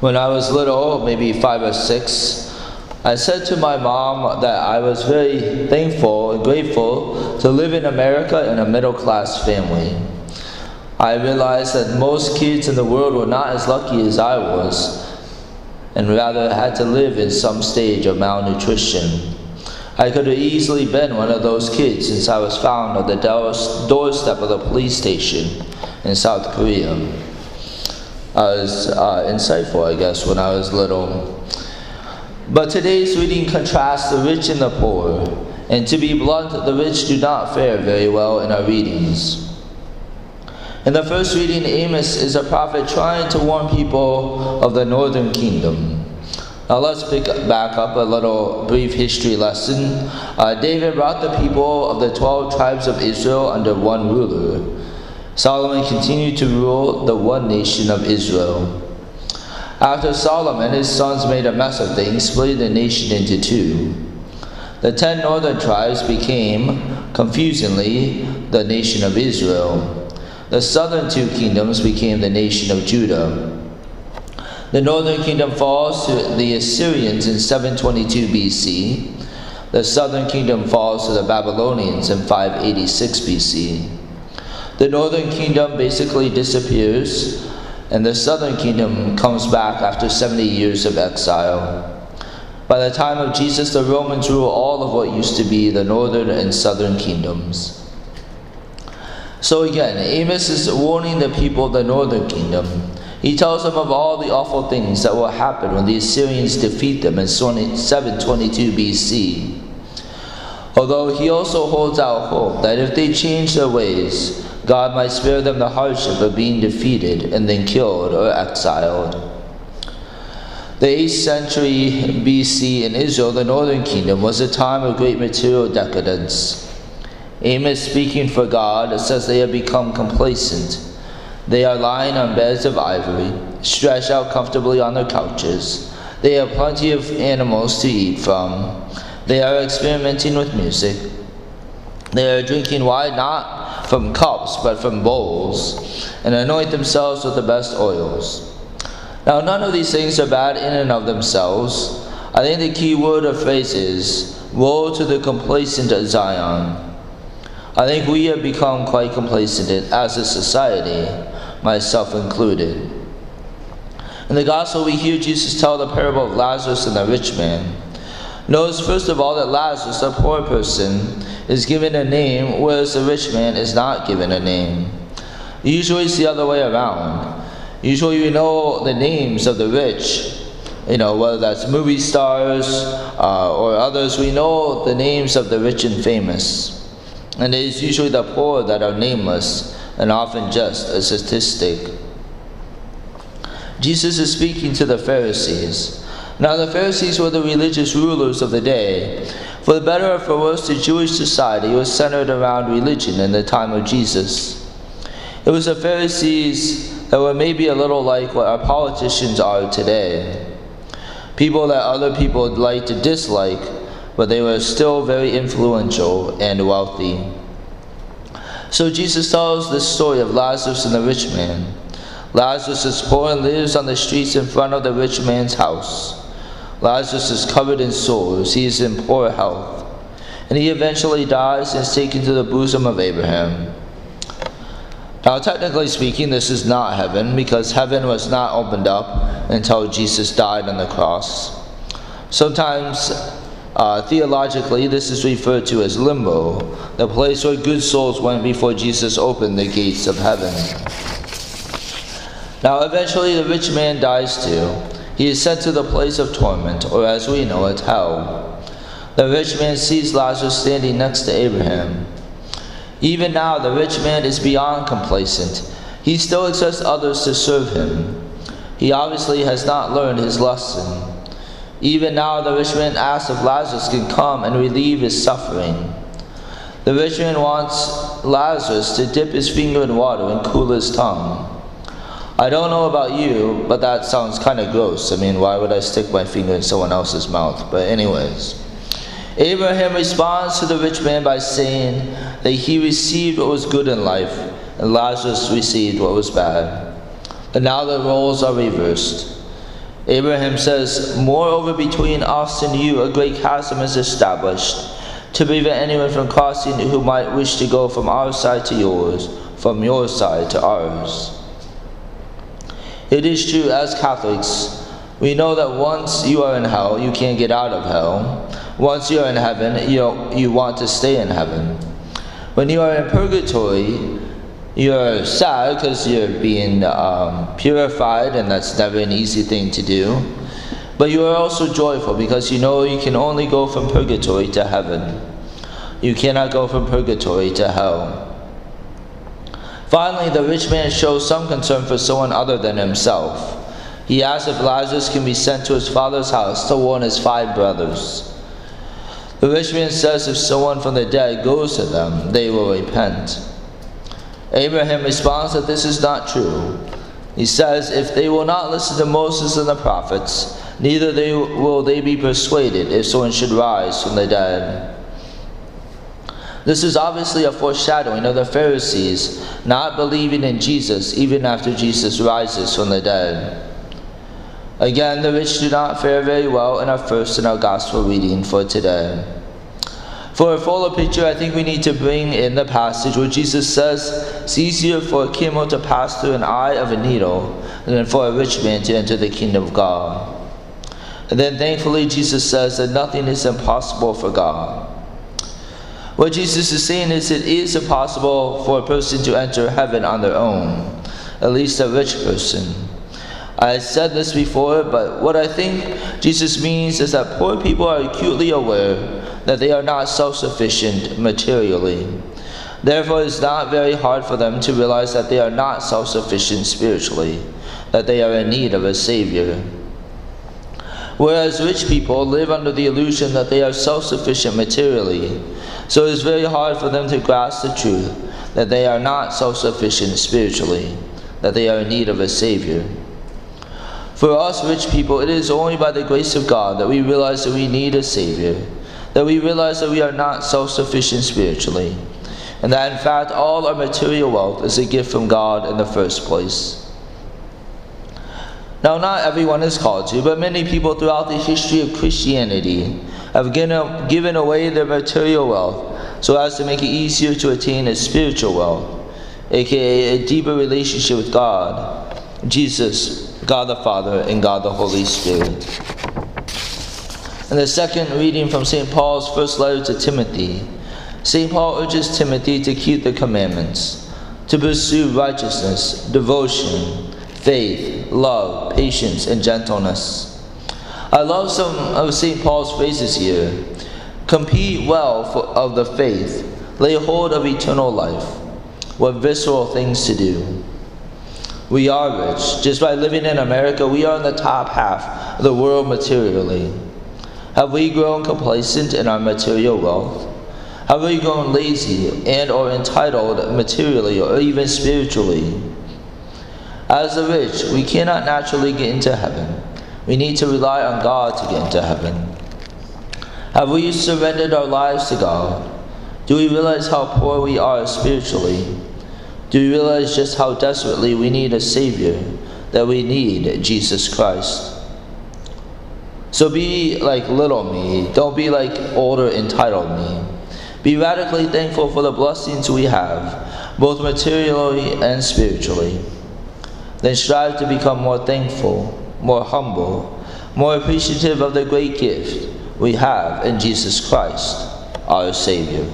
When I was little, maybe five or six, I said to my mom that I was very thankful and grateful to live in America in a middle class family. I realized that most kids in the world were not as lucky as I was, and rather had to live in some stage of malnutrition. I could have easily been one of those kids since I was found on the doorstep of the police station in South Korea. I was uh, insightful, I guess, when I was little. But today's reading contrasts the rich and the poor, and to be blunt, the rich do not fare very well in our readings. In the first reading, Amos is a prophet trying to warn people of the northern kingdom. Now let's pick back up a little brief history lesson. Uh, David brought the people of the 12 tribes of Israel under one ruler. Solomon continued to rule the one nation of Israel. After Solomon, his sons made a mess of things, splitting the nation into two. The ten northern tribes became, confusingly, the nation of Israel. The southern two kingdoms became the nation of Judah. The northern kingdom falls to the Assyrians in 722 BC. The southern kingdom falls to the Babylonians in 586 BC. The northern kingdom basically disappears, and the southern kingdom comes back after 70 years of exile. By the time of Jesus, the Romans rule all of what used to be the northern and southern kingdoms. So again, Amos is warning the people of the northern kingdom he tells them of all the awful things that will happen when the Assyrians defeat them in 722 BC. Although he also holds out hope that if they change their ways, God might spare them the hardship of being defeated and then killed or exiled. The 8th century BC in Israel, the northern kingdom, was a time of great material decadence. Amos, speaking for God, says they have become complacent they are lying on beds of ivory, stretched out comfortably on their couches. They have plenty of animals to eat from. They are experimenting with music. They are drinking wine not from cups, but from bowls, and anoint themselves with the best oils. Now, none of these things are bad in and of themselves. I think the key word or phrase is Woe to the complacent Zion. I think we have become quite complacent as a society myself included. In the gospel, we hear Jesus tell the parable of Lazarus and the rich man. Notice, first of all, that Lazarus, a poor person, is given a name, whereas the rich man is not given a name. Usually, it's the other way around. Usually, we know the names of the rich, you know, whether that's movie stars uh, or others, we know the names of the rich and famous. And it is usually the poor that are nameless and often just a statistic. Jesus is speaking to the Pharisees. Now, the Pharisees were the religious rulers of the day. For the better or for worse, the Jewish society was centered around religion in the time of Jesus. It was the Pharisees that were maybe a little like what our politicians are today. People that other people like to dislike, but they were still very influential and wealthy. So Jesus tells this story of Lazarus and the rich man. Lazarus is poor and lives on the streets in front of the rich man's house. Lazarus is covered in sores. He is in poor health. And he eventually dies and is taken to the bosom of Abraham. Now, technically speaking, this is not heaven because heaven was not opened up until Jesus died on the cross. Sometimes uh, theologically, this is referred to as limbo, the place where good souls went before Jesus opened the gates of heaven. Now, eventually, the rich man dies too. He is sent to the place of torment, or as we know it, hell. The rich man sees Lazarus standing next to Abraham. Even now, the rich man is beyond complacent. He still expects others to serve him. He obviously has not learned his lesson. Even now, the rich man asks if Lazarus can come and relieve his suffering. The rich man wants Lazarus to dip his finger in water and cool his tongue. I don't know about you, but that sounds kind of gross. I mean, why would I stick my finger in someone else's mouth? But, anyways, Abraham responds to the rich man by saying that he received what was good in life, and Lazarus received what was bad. But now the roles are reversed. Abraham says, Moreover, between us and you a great chasm is established, to prevent anyone from crossing who might wish to go from our side to yours, from your side to ours. It is true, as Catholics, we know that once you are in hell, you can't get out of hell. Once you are in heaven, you, you want to stay in heaven. When you are in purgatory, you're sad because you're being um, purified, and that's never an easy thing to do. But you are also joyful because you know you can only go from purgatory to heaven. You cannot go from purgatory to hell. Finally, the rich man shows some concern for someone other than himself. He asks if Lazarus can be sent to his father's house to warn his five brothers. The rich man says if someone from the dead goes to them, they will repent. Abraham responds that this is not true. He says, If they will not listen to Moses and the prophets, neither they will they be persuaded if someone should rise from the dead. This is obviously a foreshadowing of the Pharisees not believing in Jesus even after Jesus rises from the dead. Again, the rich do not fare very well in our first in our gospel reading for today. For a fuller picture, I think we need to bring in the passage where Jesus says, It's easier for a camel to pass through an eye of a needle than for a rich man to enter the kingdom of God. And then thankfully, Jesus says that nothing is impossible for God. What Jesus is saying is it is impossible for a person to enter heaven on their own, at least a rich person. I said this before, but what I think Jesus means is that poor people are acutely aware that they are not self sufficient materially. Therefore, it's not very hard for them to realize that they are not self sufficient spiritually, that they are in need of a Savior. Whereas rich people live under the illusion that they are self sufficient materially, so it is very hard for them to grasp the truth that they are not self sufficient spiritually, that they are in need of a Savior. For us rich people, it is only by the grace of God that we realize that we need a Savior, that we realize that we are not self sufficient spiritually, and that in fact all our material wealth is a gift from God in the first place. Now, not everyone is called to, but many people throughout the history of Christianity have given away their material wealth so as to make it easier to attain a spiritual wealth, aka a deeper relationship with God, Jesus, God the Father, and God the Holy Spirit. In the second reading from St. Paul's first letter to Timothy, St. Paul urges Timothy to keep the commandments, to pursue righteousness, devotion, faith, love, patience, and gentleness I love some of St. Paul's phrases here. Compete well for, of the faith, lay hold of eternal life. What visceral things to do. We are rich. Just by living in America, we are in the top half of the world materially. Have we grown complacent in our material wealth? Have we grown lazy and or entitled materially or even spiritually? As the rich, we cannot naturally get into heaven. We need to rely on God to get into heaven. Have we surrendered our lives to God? Do we realize how poor we are spiritually? Do we realize just how desperately we need a Savior, that we need Jesus Christ? So be like little me, don't be like older entitled me. Be radically thankful for the blessings we have, both materially and spiritually. Then strive to become more thankful more humble, more appreciative of the great gift we have in Jesus Christ, our Savior.